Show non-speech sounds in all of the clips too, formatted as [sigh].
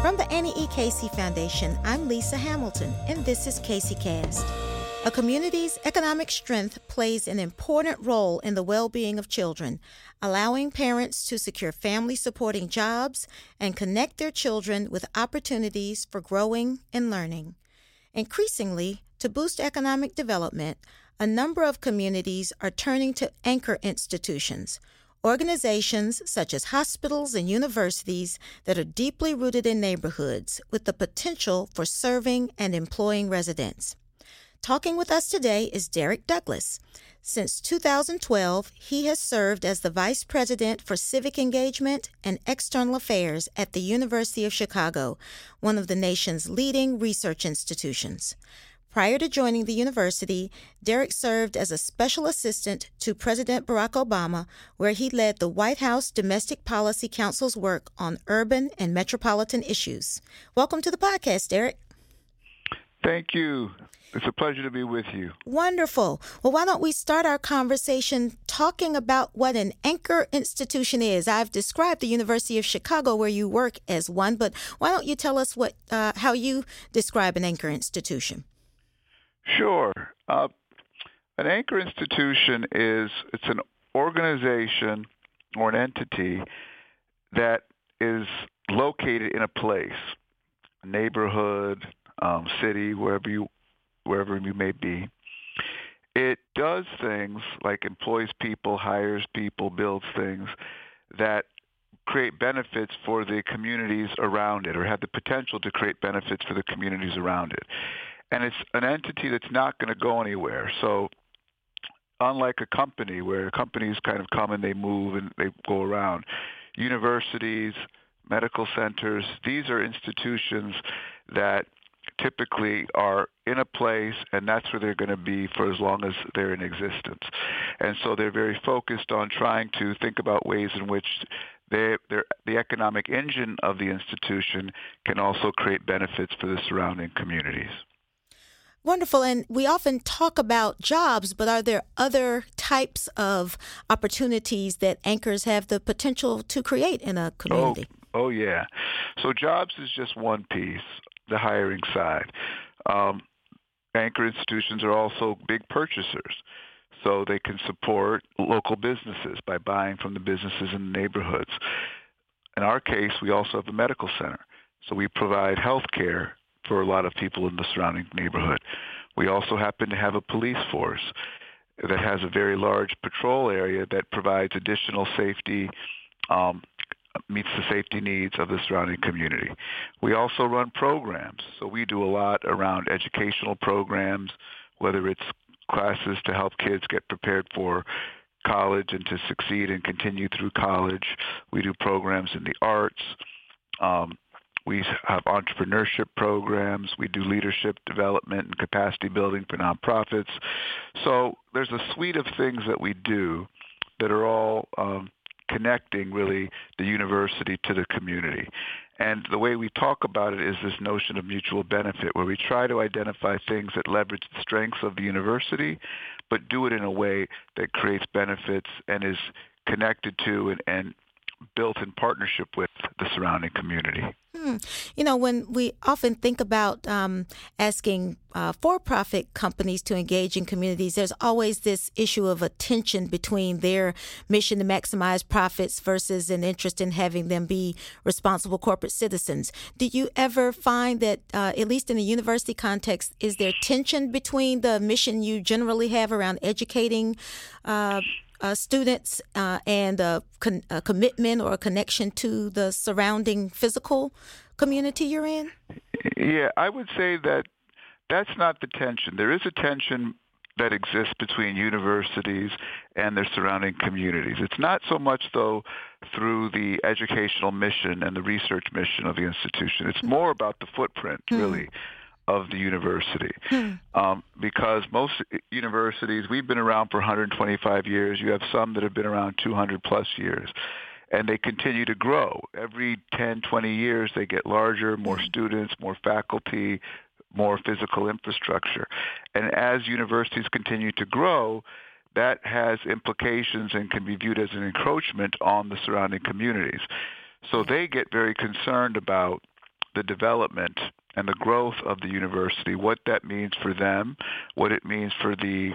From the Annie E. Casey Foundation, I'm Lisa Hamilton, and this is Casey Cast. A community's economic strength plays an important role in the well being of children, allowing parents to secure family supporting jobs and connect their children with opportunities for growing and learning. Increasingly, to boost economic development, a number of communities are turning to anchor institutions Organizations such as hospitals and universities that are deeply rooted in neighborhoods with the potential for serving and employing residents. Talking with us today is Derek Douglas. Since 2012, he has served as the Vice President for Civic Engagement and External Affairs at the University of Chicago, one of the nation's leading research institutions. Prior to joining the university, Derek served as a special assistant to President Barack Obama, where he led the White House Domestic Policy Council's work on urban and metropolitan issues. Welcome to the podcast, Derek. Thank you. It's a pleasure to be with you. Wonderful. Well, why don't we start our conversation talking about what an anchor institution is? I've described the University of Chicago where you work as one, but why don't you tell us what uh, how you describe an anchor institution? Sure. Uh, an anchor institution is it's an organization or an entity that is located in a place, neighborhood, um, city, wherever you wherever you may be. It does things like employs people, hires people, builds things that create benefits for the communities around it or have the potential to create benefits for the communities around it and it's an entity that's not going to go anywhere. So unlike a company where companies kind of come and they move and they go around, universities, medical centers, these are institutions that typically are in a place and that's where they're going to be for as long as they're in existence. And so they're very focused on trying to think about ways in which they, the economic engine of the institution can also create benefits for the surrounding communities. Wonderful. And we often talk about jobs, but are there other types of opportunities that anchors have the potential to create in a community? Oh, oh yeah. So jobs is just one piece, the hiring side. Um, anchor institutions are also big purchasers. So they can support local businesses by buying from the businesses in the neighborhoods. In our case, we also have a medical center. So we provide health care for a lot of people in the surrounding neighborhood. We also happen to have a police force that has a very large patrol area that provides additional safety, um, meets the safety needs of the surrounding community. We also run programs. So we do a lot around educational programs, whether it's classes to help kids get prepared for college and to succeed and continue through college. We do programs in the arts. Um, we have entrepreneurship programs. We do leadership development and capacity building for nonprofits. So there's a suite of things that we do that are all um, connecting really the university to the community. And the way we talk about it is this notion of mutual benefit, where we try to identify things that leverage the strengths of the university, but do it in a way that creates benefits and is connected to and, and built in partnership with the surrounding community. Hmm. You know, when we often think about um, asking uh, for profit companies to engage in communities, there's always this issue of a tension between their mission to maximize profits versus an interest in having them be responsible corporate citizens. Do you ever find that, uh, at least in the university context, is there tension between the mission you generally have around educating? Uh, uh, students uh, and a, con- a, commitment or a connection to the surrounding physical community you're in? Yeah, I would say that that's not the tension. There is a tension that exists between universities and their surrounding communities. It's not so much, though, through the educational mission and the research mission of the institution. It's mm-hmm. more about the footprint, mm-hmm. Of the university. Hmm. Um, because most universities, we've been around for 125 years. You have some that have been around 200 plus years. And they continue to grow. Every 10, 20 years, they get larger, more hmm. students, more faculty, more physical infrastructure. And as universities continue to grow, that has implications and can be viewed as an encroachment on the surrounding communities. So they get very concerned about the development and the growth of the university, what that means for them, what it means for the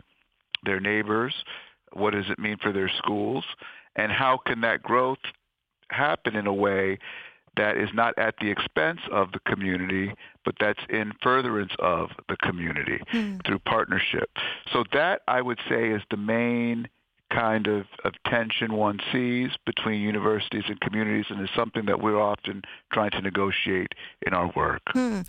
their neighbors, what does it mean for their schools, and how can that growth happen in a way that is not at the expense of the community, but that's in furtherance of the community mm. through partnership. So that I would say is the main kind of, of tension one sees between universities and communities and is something that we're often trying to negotiate in our work. Hmm.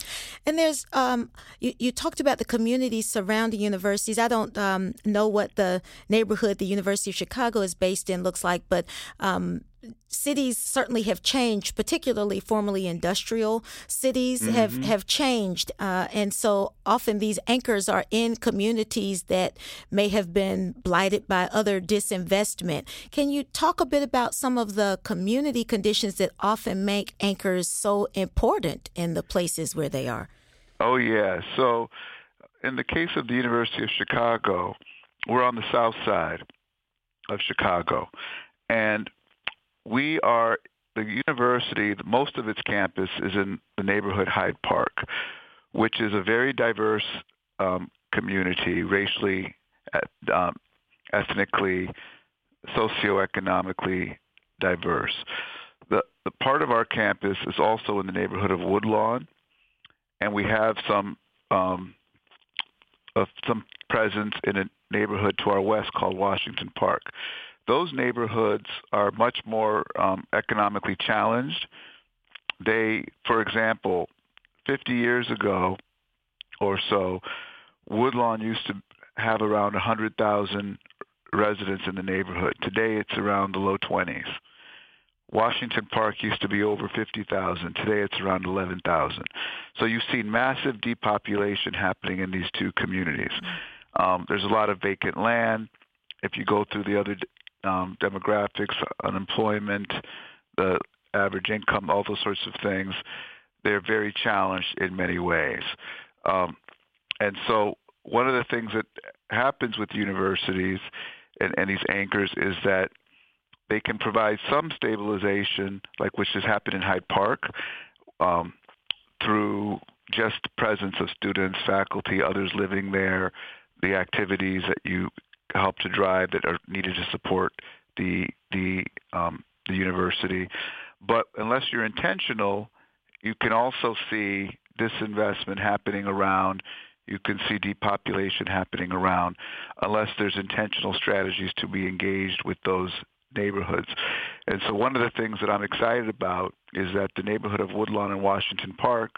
And there's, um, you, you, talked about the communities surrounding universities. I don't um, know what the neighborhood the University of Chicago is based in looks like, but um, cities certainly have changed, particularly formerly industrial cities mm-hmm. have, have changed. Uh, and so often these anchors are in communities that may have been blighted by other disinvestment. Can you talk a bit about some of the community conditions that often make anchors so important in the places where they are? Oh, yeah. So in the case of the University of Chicago, we're on the south side of Chicago. And we are the university. Most of its campus is in the neighborhood Hyde Park, which is a very diverse um, community, racially, um, ethnically, socioeconomically diverse. The, the part of our campus is also in the neighborhood of Woodlawn, and we have some um, some presence in a neighborhood to our west called Washington Park those neighborhoods are much more um, economically challenged. They, for example, 50 years ago or so, Woodlawn used to have around 100,000 residents in the neighborhood. Today it's around the low 20s. Washington Park used to be over 50,000. Today it's around 11,000. So you've seen massive depopulation happening in these two communities. Um, there's a lot of vacant land. If you go through the other um, demographics, unemployment, the average income, all those sorts of things, they're very challenged in many ways. Um, and so one of the things that happens with universities and, and these anchors is that they can provide some stabilization, like which has happened in Hyde Park, um, through just presence of students, faculty, others living there, the activities that you help to drive that are needed to support the the um, the university. But unless you're intentional, you can also see disinvestment happening around. You can see depopulation happening around unless there's intentional strategies to be engaged with those neighborhoods. And so one of the things that I'm excited about is that the neighborhood of Woodlawn and Washington Park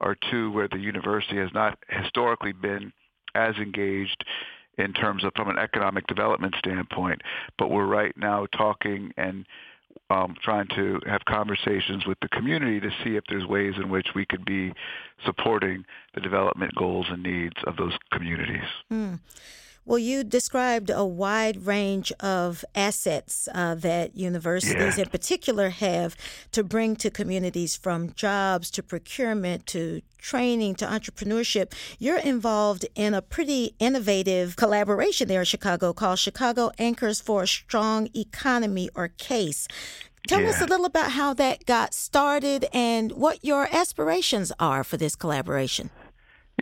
are two where the university has not historically been as engaged in terms of from an economic development standpoint. But we're right now talking and um, trying to have conversations with the community to see if there's ways in which we could be supporting the development goals and needs of those communities. Mm. Well, you described a wide range of assets uh, that universities yeah. in particular have to bring to communities from jobs to procurement to training to entrepreneurship. You're involved in a pretty innovative collaboration there in Chicago called Chicago Anchors for a Strong Economy or CASE. Tell yeah. us a little about how that got started and what your aspirations are for this collaboration.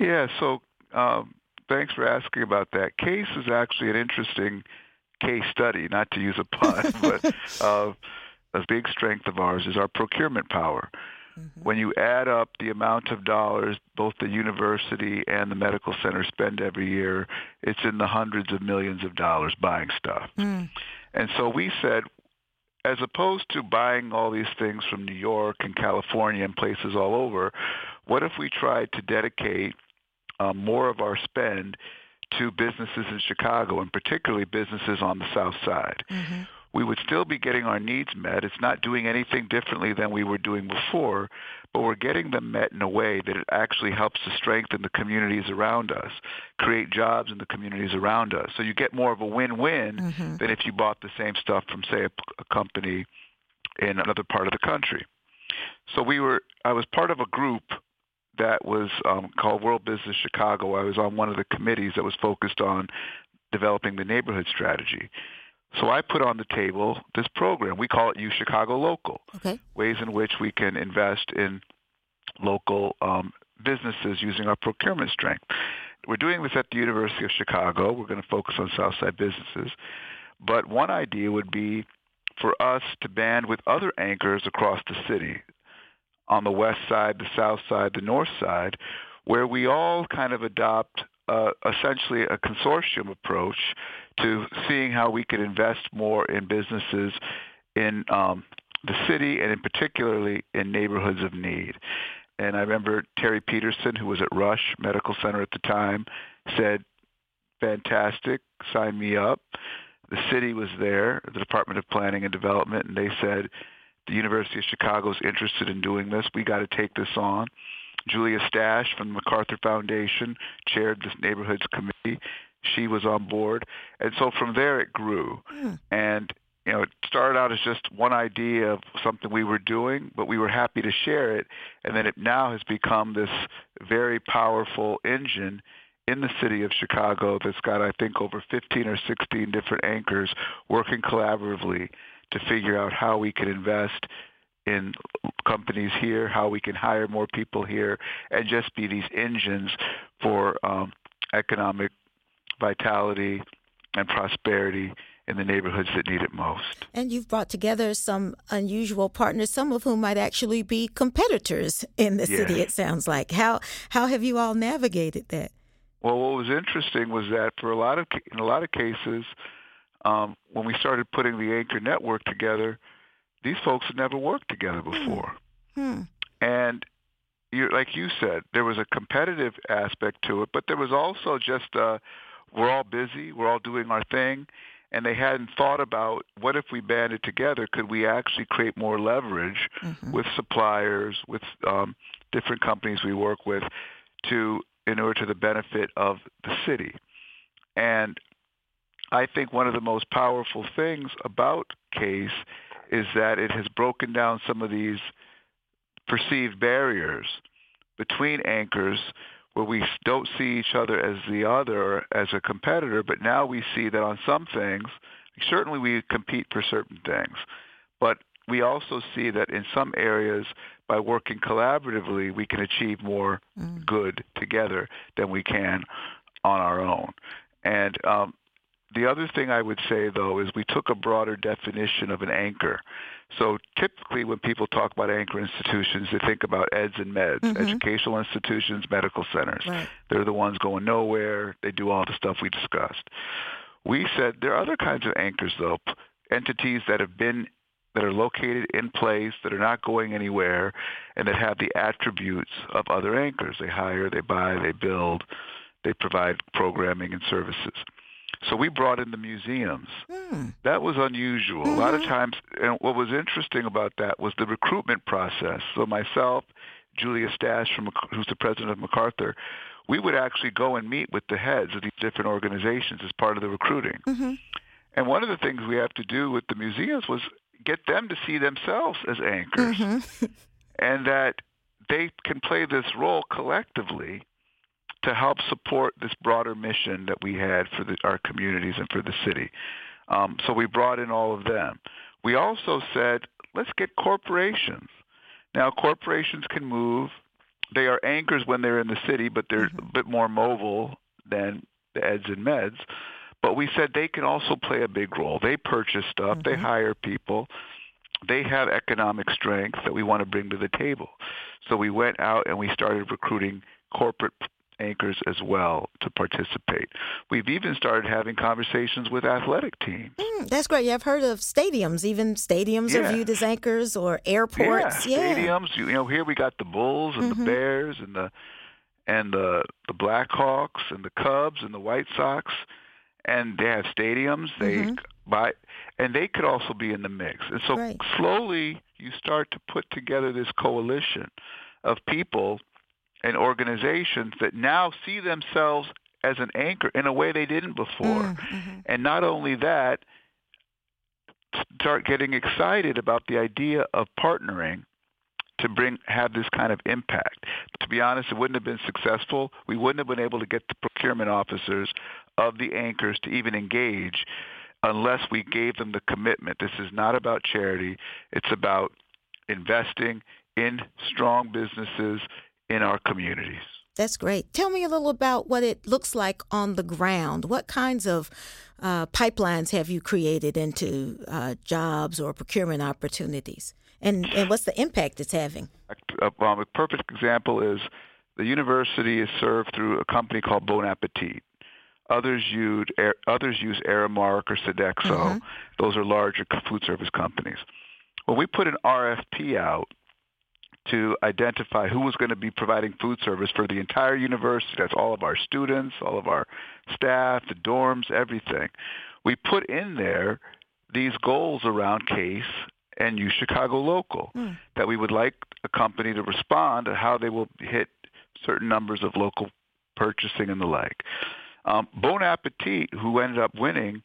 Yeah, so um, thanks for asking about that. CASE is actually an interesting case study, not to use a pun, [laughs] but uh, a big strength of ours is our procurement power. Mm-hmm. When you add up the amount of dollars both the university and the medical center spend every year, it's in the hundreds of millions of dollars buying stuff. Mm. And so we said, as opposed to buying all these things from New York and California and places all over, what if we tried to dedicate um, more of our spend to businesses in Chicago, and particularly businesses on the South Side. Mm-hmm. We would still be getting our needs met. It's not doing anything differently than we were doing before, but we're getting them met in a way that it actually helps to strengthen the communities around us, create jobs in the communities around us. So you get more of a win-win mm-hmm. than if you bought the same stuff from, say, a, a company in another part of the country. So we were, I was part of a group that was um, called World Business Chicago. I was on one of the committees that was focused on developing the neighborhood strategy. So I put on the table this program. We call it UChicago Local. Okay. Ways in which we can invest in local um, businesses using our procurement strength. We're doing this at the University of Chicago. We're going to focus on Southside businesses. But one idea would be for us to band with other anchors across the city on the west side, the south side, the north side, where we all kind of adopt uh, essentially a consortium approach to seeing how we could invest more in businesses in um, the city and in particularly in neighborhoods of need. And I remember Terry Peterson, who was at Rush Medical Center at the time, said, fantastic, sign me up. The city was there, the Department of Planning and Development, and they said, the University of Chicago is interested in doing this. We got to take this on. Julia Stasch from the MacArthur Foundation chaired this neighborhoods committee. She was on board. And so from there it grew. Mm. And you know, it started out as just one idea of something we were doing, but we were happy to share it. And then it now has become this very powerful engine in the city of Chicago that's got, I think, over 15 or 16 different anchors working collaboratively to figure out how we can invest in companies here, how we can hire more people here, and just be these engines for um, economic vitality and prosperity in the neighborhoods that need it most. And you've brought together some unusual partners, some of whom might actually be competitors in the yes. city. It sounds like. How how have you all navigated that? Well, what was interesting was that for a lot of in a lot of cases, um, when we started putting the Anchor Network together, these folks had never worked together hmm. before. Hmm. And you, like you said, there was a competitive aspect to it, but there was also just uh, we're all busy, we're all doing our thing, and they hadn't thought about what if we banded together? Could we actually create more leverage mm-hmm. with suppliers, with um, different companies we work with, to in order to the benefit of the city? And I think one of the most powerful things about CASE is that it has broken down some of these perceived barriers between anchors where we don't see each other as the other as a competitor, but now we see that on some things, certainly we compete for certain things, but we also see that in some areas, by working collaboratively, we can achieve more mm. good together than we can on our own. And um, the other thing I would say, though, is we took a broader definition of an anchor. So typically when people talk about anchor institutions, they think about eds and meds, mm-hmm. educational institutions, medical centers. Right. They're the ones going nowhere. They do all the stuff we discussed. We said there are other kinds of anchors, though, entities that have been that are located in place, that are not going anywhere, and that have the attributes of other anchors. They hire, they buy, they build, they provide programming and services. So we brought in the museums. Mm. That was unusual. Mm-hmm. A lot of mm-hmm. times, and what was interesting about that was the recruitment process. So myself, Julia Stasch, from, who's the president of MacArthur, we would actually go and meet with the heads of these different organizations as part of the recruiting. Mm-hmm. And one of the things we have to do with the museums was get them to see themselves as anchors, mm-hmm. [laughs] and that they can play this role collectively to help support this broader mission that we had for the, our communities and for the city. Um, so we brought in all of them. We also said, let's get corporations. Now, corporations can move. They are anchors when they're in the city, but they're mm-hmm. a bit more mobile than the eds and meds. But we said they can also play a big role. They purchase stuff. Mm-hmm. They hire people. They have economic strength that we want to bring to the table. So we went out and we started recruiting corporate anchors as well to participate. We've even started having conversations with athletic teams. Mm, that's great. Yeah, I've heard of stadiums. Even stadiums yeah. are viewed as anchors or airports. Yeah, yeah. stadiums. You, know, here we got the Bulls and mm-hmm. the Bears and the and the the Blackhawks and the Cubs and the White Sox, and they have stadiums. They mm-hmm. buy, and they could also be in the mix. And so right. slowly you start to put together this coalition of people and organizations that now see themselves as an anchor in a way they didn't before. Mm, mm-hmm. And not only that, start getting excited about the idea of partnering to bring have this kind of impact. To be honest, it wouldn't have been successful. We wouldn't have been able to get the procurement officers of the anchors to even engage unless we gave them the commitment. This is not about charity. It's about investing in strong businesses in our communities. That's great. Tell me a little about what it looks like on the ground. What kinds of uh, pipelines have you created into uh, jobs or procurement opportunities? And, and what's the impact it's having? Um, a perfect example is the university is served through a company called Bon Appetit. Others use others use Aramark or Sodexo. Mm-hmm. Those are larger food service companies. When we put an RFP out to identify who was going to be providing food service for the entire university. That's all of our students, all of our staff, the dorms, everything. We put in there these goals around CASE and U Chicago Local mm. that we would like a company to respond to how they will hit certain numbers of local purchasing and the like. Um, bon Appetit, who ended up winning,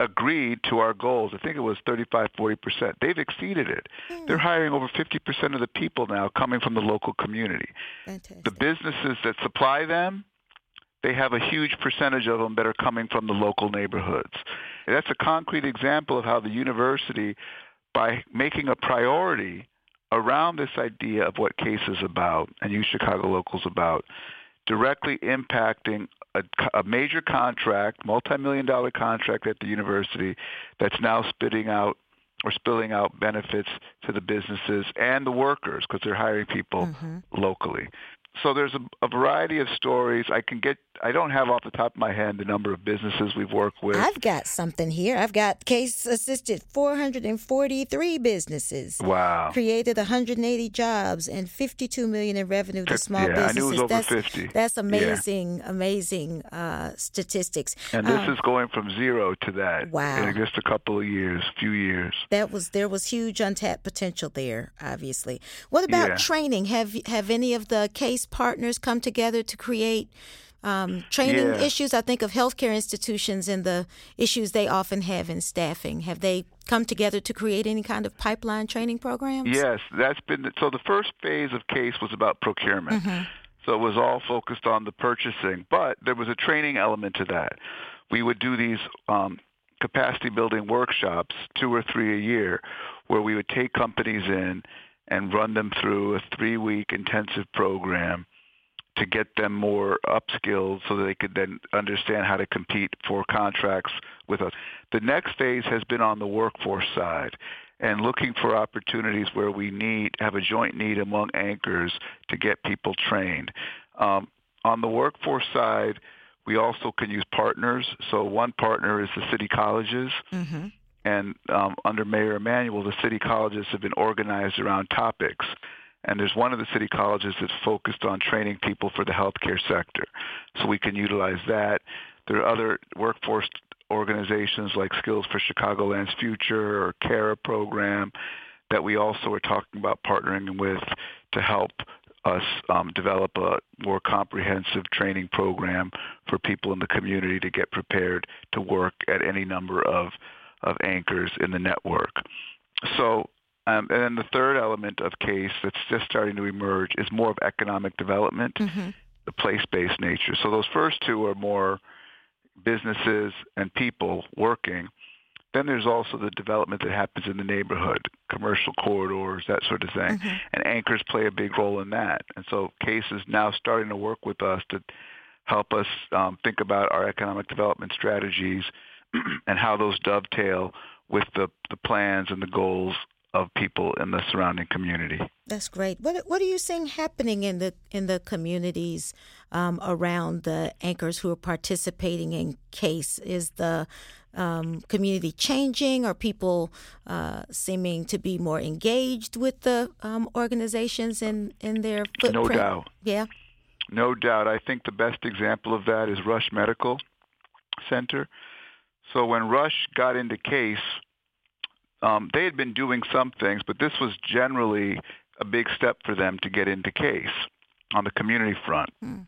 agreed to our goals. I think it was 35, 40%. They've exceeded it. Mm. They're hiring over 50% of the people now coming from the local community. Fantastic. The businesses that supply them, they have a huge percentage of them that are coming from the local neighborhoods. And that's a concrete example of how the university, by making a priority around this idea of what CASE is about and U Chicago Locals about, directly impacting a, a major contract, multi-million dollar contract at the university that's now spitting out or spilling out benefits to the businesses and the workers because they're hiring people mm-hmm. locally. So there's a, a, variety of stories. I can get. I don't have off the top of my head the number of businesses we've worked with. I've got something here. I've got CASE assisted 443 businesses. Wow. Created 180 jobs and 52 million in revenue to small yeah, businesses. I knew it was over that's, 50. That's amazing, yeah. amazing uh, statistics. And this um, is going from zero to that. Wow. In just a couple of years, few years. That was there was huge untapped potential there. Obviously. What about yeah. training? Have have any of the CASE partners come together to create um, training yeah. issues? I think of healthcare institutions and the issues they often have in staffing. Have they come together to create any kind of pipeline training programs? Yes, that's been the, so. The first phase of CASE was about procurement. Mm-hmm. So it was all focused on the purchasing, but there was a training element to that. We would do these um, capacity building workshops, two or three a year, where we would take companies in and run them through a three-week intensive program to get them more upskilled so that they could then understand how to compete for contracts with us. The next phase has been on the workforce side and looking for opportunities where we need have a joint need among anchors to get people trained. Um, on the workforce side, we also can use partners. So one partner is the city colleges. Mm-hmm. And um, under Mayor Emanuel, the city colleges have been organized around topics. And there's one of the city colleges that's focused on training people for the healthcare sector. So we can utilize that. There are other workforce organizations like Skills for Chicagoland's Future or CARA program that we also are talking about partnering with to help us um, develop a more comprehensive training program for people in the community to get prepared to work at any number of of anchors in the network. So, um, and then the third element of CASE that's just starting to emerge is more of economic development, mm-hmm. the place-based nature. So those first two are more businesses and people working. Then there's also the development that happens in the neighborhood, commercial corridors, that sort of thing. Mm-hmm. And anchors play a big role in that. And so CASE is now starting to work with us to help us um, think about our economic development strategies [clears throat] and how those dovetail with the, the plans and the goals of people in the surrounding community. That's great. What what are you seeing happening in the in the communities um, around the anchors who are participating in CASE? Is the um, community changing? Are people uh, seeming to be more engaged with the um, organizations in in their footprint? No doubt. Yeah. No doubt. I think the best example of that is Rush Medical Center. So when Rush got into CASE, um, they had been doing some things, but this was generally a big step for them to get into CASE on the community front. Hmm.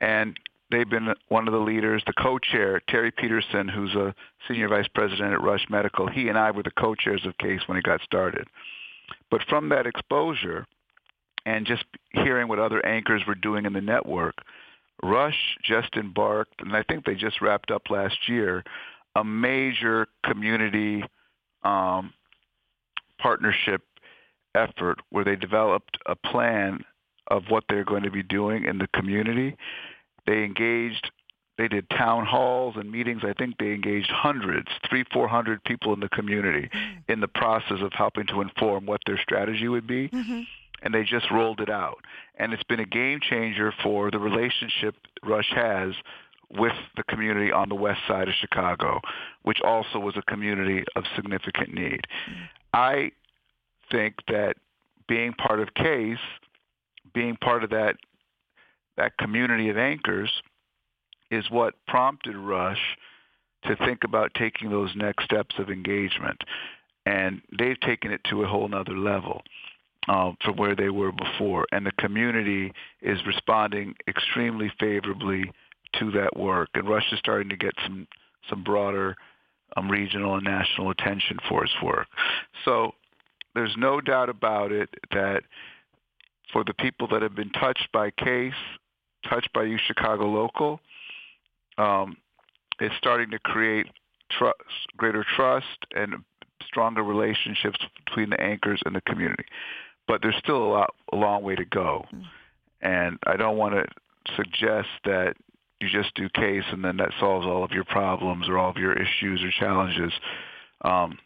And they've been one of the leaders, the co-chair, Terry Peterson, who's a senior vice president at Rush Medical. He and I were the co-chairs of CASE when it got started. But from that exposure and just hearing what other anchors were doing in the network, Rush just embarked, and I think they just wrapped up last year, a major community um, partnership effort where they developed a plan of what they're going to be doing in the community. They engaged they did town halls and meetings. I think they engaged hundreds, three, four hundred people in the community mm-hmm. in the process of helping to inform what their strategy would be. Mm-hmm. And they just rolled it out. And it's been a game changer for the relationship Rush has with the community on the west side of Chicago, which also was a community of significant need. I think that being part of CASE, being part of that that community of anchors, is what prompted Rush to think about taking those next steps of engagement. And they've taken it to a whole nother level uh, from where they were before. And the community is responding extremely favorably to that work. And Rush is starting to get some, some broader um, regional and national attention for its work. So there's no doubt about it that for the people that have been touched by CASE, touched by UChicago Local, um, is starting to create trust, greater trust and stronger relationships between the anchors and the community. But there's still a, lot, a long way to go. Mm. And I don't want to suggest that you just do CASE and then that solves all of your problems or all of your issues or challenges um,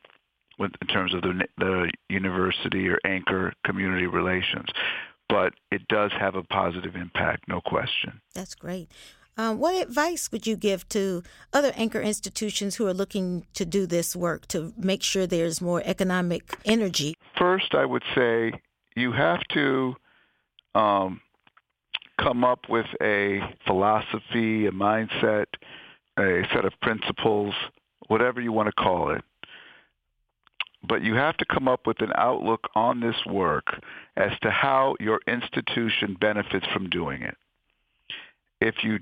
with, in terms of the, the university or anchor community relations. But it does have a positive impact, no question. That's great. Um, what advice would you give to other anchor institutions who are looking to do this work to make sure there's more economic energy? First, I would say you have to um, come up with a philosophy, a mindset, a set of principles, whatever you want to call it. But you have to come up with an outlook on this work as to how your institution benefits from doing it. If you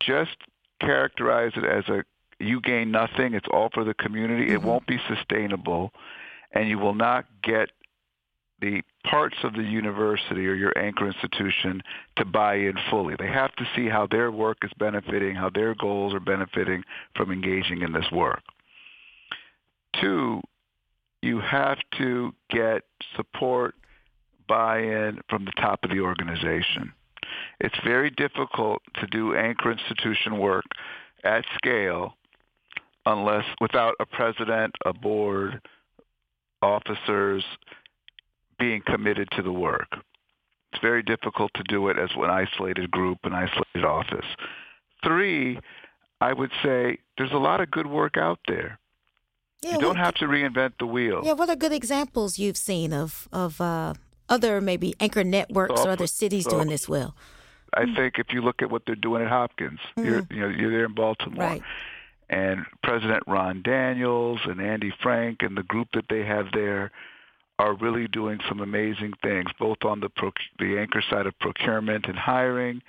just characterize it as a you gain nothing, it's all for the community, mm-hmm. it won't be sustainable and you will not get the parts of the university or your anchor institution to buy in fully. They have to see how their work is benefiting, how their goals are benefiting from engaging in this work. Two, you have to get support buy-in from the top of the organization. It's very difficult to do anchor institution work at scale unless without a president, a board, officers being committed to the work. It's very difficult to do it as an isolated group, an isolated office. Three, I would say there's a lot of good work out there. Yeah, you don't have to reinvent the wheel. Yeah, what are good examples you've seen of of uh, other maybe anchor networks so, or other cities so, doing this well? I mm-hmm. think if you look at what they're doing at Hopkins, mm-hmm. you're you know you're there in Baltimore, right. and President Ron Daniels and Andy Frank and the group that they have there are really doing some amazing things, both on the proc- the anchor side of procurement and hiring,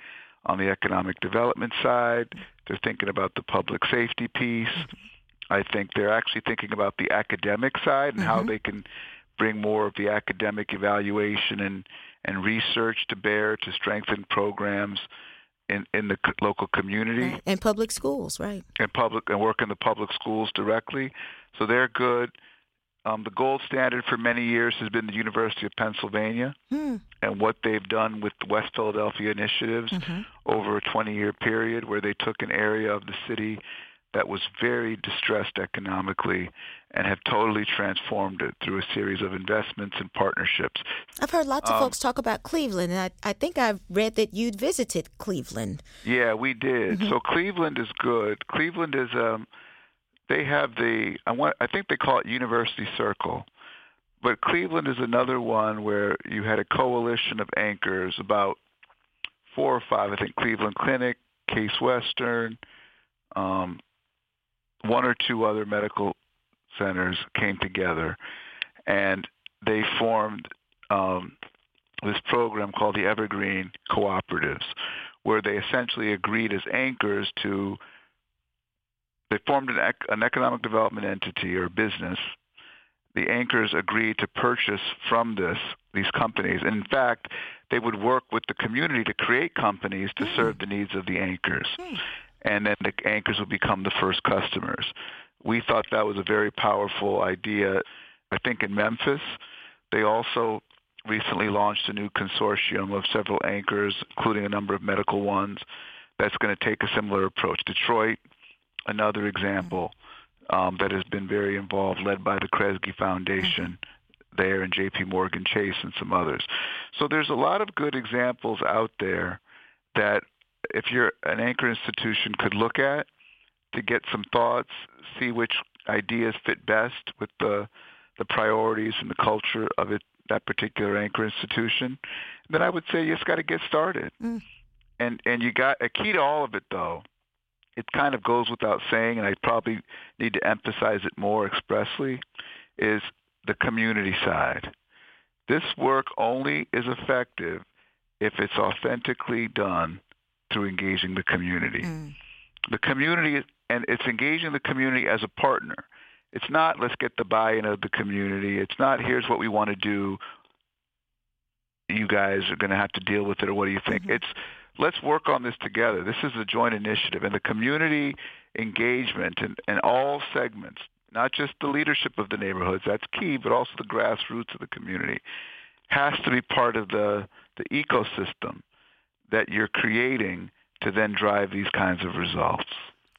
on the economic development side. They're thinking about the public safety piece. Mm-hmm. I think they're actually thinking about the academic side and mm-hmm. how they can bring more of the academic evaluation and and research to bear to strengthen programs in, in the local community right. and public schools, right? And public and work in the public schools directly. So they're good. Um, the gold standard for many years has been the University of Pennsylvania hmm. and what they've done with the West Philadelphia initiatives mm-hmm. over a 20-year period where they took an area of the city that was very distressed economically and have totally transformed it through a series of investments and partnerships. I've heard lots of um, folks talk about Cleveland, and I, I think I've read that you'd visited Cleveland. Yeah, we did. Mm-hmm. So Cleveland is good. Cleveland is um, they have the I want I think they call it University Circle. But Cleveland is another one where you had a coalition of anchors, about four or five, I think Cleveland Clinic, Case Western, um, one or two other medical centers came together and they formed um, this program called the Evergreen Cooperatives, where they essentially agreed as anchors to, they formed an, ec- an economic development entity or business. The anchors agreed to purchase from this, these companies. And in fact, they would work with the community to create companies to mm. serve the needs of the anchors. Mm and then the anchors will become the first customers. We thought that was a very powerful idea. I think in Memphis, They also recently launched a new consortium of several anchors, including a number of medical ones, that's going to take a similar approach. Detroit, another example um, that has been very involved, led by the Kresge Foundation there and J.P. Morgan Chase and some others. So there's a lot of good examples out there that if you're an anchor institution could look at to get some thoughts, see which ideas fit best with the the priorities and the culture of it that particular anchor institution, then I would say you just got to get started. Mm. And and you got a key to all of it though. It kind of goes without saying, and I probably need to emphasize it more expressly, is the community side. This work only is effective if it's authentically done through engaging the community. Mm. The community, and it's engaging the community as a partner. It's not let's get the buy-in of the community. It's not here's what we want to do. You guys are going to have to deal with it, or what do you think? Mm-hmm. It's let's work on this together. This is a joint initiative, and the community engagement in, in all segments, not just the leadership of the neighborhoods, that's key, but also the grassroots of the community, has to be part of the, the ecosystem that you're creating to then drive these kinds of results.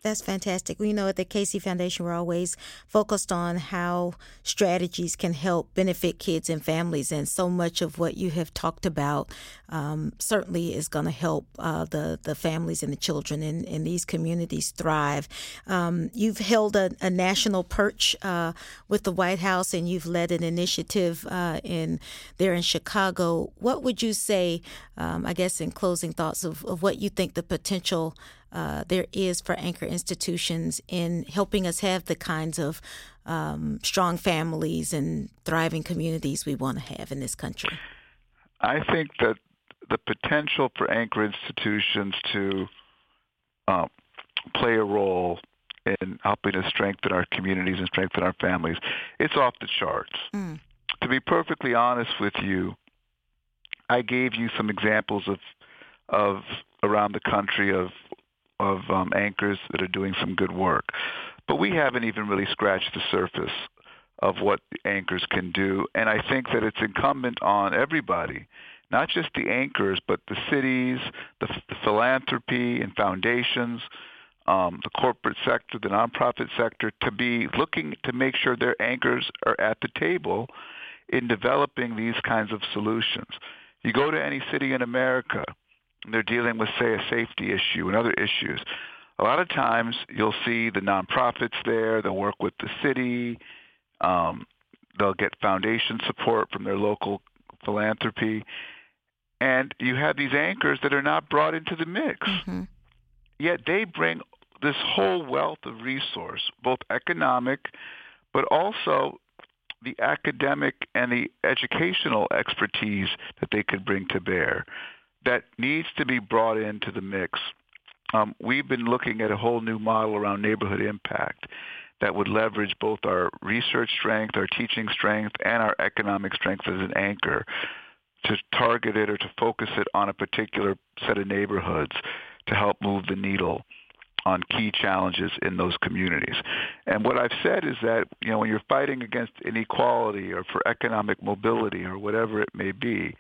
That's fantastic. We know at the Casey Foundation, we're always focused on how strategies can help benefit kids and families, and so much of what you have talked about um, certainly is going to help uh, the the families and the children in, in these communities thrive. Um, you've held a, a national perch uh, with the White House, and you've led an initiative uh, in there in Chicago. What would you say? Um, I guess in closing thoughts of, of what you think the potential uh, there is for anchor institutions in helping us have the kinds of um, strong families and thriving communities we want to have in this country? I think that the potential for anchor institutions to uh, play a role in helping us strengthen our communities and strengthen our families, it's off the charts. Mm. To be perfectly honest with you, I gave you some examples of of around the country of of um, anchors that are doing some good work. But we haven't even really scratched the surface of what anchors can do. And I think that it's incumbent on everybody, not just the anchors, but the cities, the, the philanthropy and foundations, um, the corporate sector, the nonprofit sector, to be looking to make sure their anchors are at the table in developing these kinds of solutions. You go to any city in America, they're dealing with, say, a safety issue and other issues. A lot of times you'll see the nonprofits there. They'll work with the city. Um, they'll get foundation support from their local philanthropy. And you have these anchors that are not brought into the mix. Mm-hmm. Yet they bring this whole wealth of resource, both economic, but also the academic and the educational expertise that they could bring to bear that needs to be brought into the mix. Um, we've been looking at a whole new model around neighborhood impact that would leverage both our research strength, our teaching strength, and our economic strength as an anchor to target it or to focus it on a particular set of neighborhoods to help move the needle on key challenges in those communities. And what I've said is that, you know, when you're fighting against inequality or for economic mobility or whatever it may be,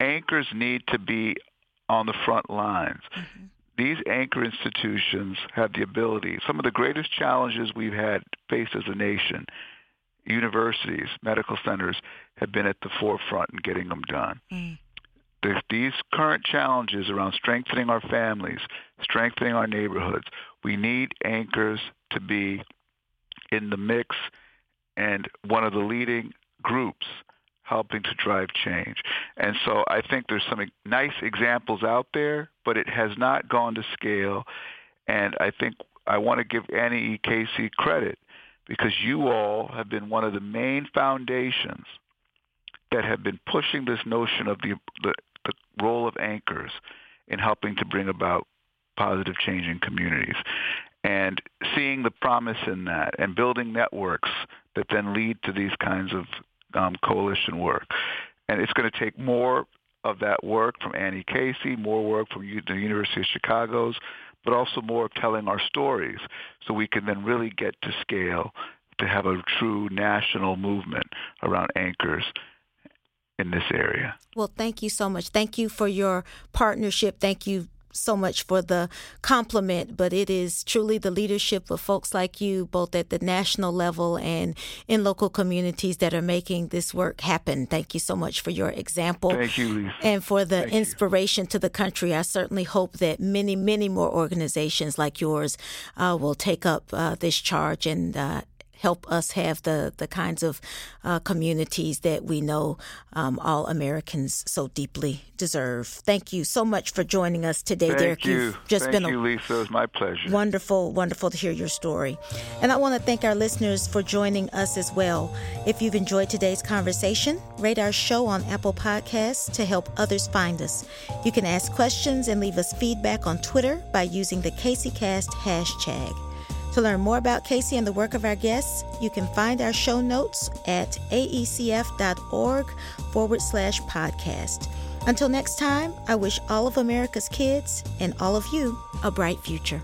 anchors need to be on the front lines. Mm-hmm. These anchor institutions have the ability. Some of the greatest challenges we've had faced as a nation, universities, medical centers, have been at the forefront in getting them done. Mm. these current challenges around strengthening our families, strengthening our neighborhoods, we need anchors to be in the mix and one of the leading groups helping to drive change. And so I think there's some nice examples out there, but it has not gone to scale. And I think I want to give Annie E. Casey credit because you all have been one of the main foundations that have been pushing this notion of the, the, the role of anchors in helping to bring about positive change in communities and seeing the promise in that and building networks that then lead to these kinds of um, coalition work. And it's going to take more of that work from Annie Casey, more work from the University of Chicago's, but also more of telling our stories so we can then really get to scale to have a true national movement around anchors in this area. Well, thank you so much. Thank you for your partnership. Thank you so much for the compliment, but it is truly the leadership of folks like you, both at the national level and in local communities, that are making this work happen. Thank you so much for your example. Thank you, Lisa. And for the Thank inspiration you. to the country. I certainly hope that many, many more organizations like yours uh, will take up uh, this charge and uh, help us have the, the kinds of uh, communities that we know um, all Americans so deeply deserve. Thank you so much for joining us today, Thank Derek. You. You've just Thank been you, Lisa. It was my pleasure. Wonderful, wonderful to hear your story. And I want to thank our listeners for joining us as well. If you've enjoyed today's conversation, rate our show on Apple Podcasts to help others find us. You can ask questions and leave us feedback on Twitter by using the CASEcast hashtag. To learn more about Casey and the work of our guests, you can find our show notes at aecf.org forward slash podcast. Until next time, I wish all of America's kids and all of you a bright future.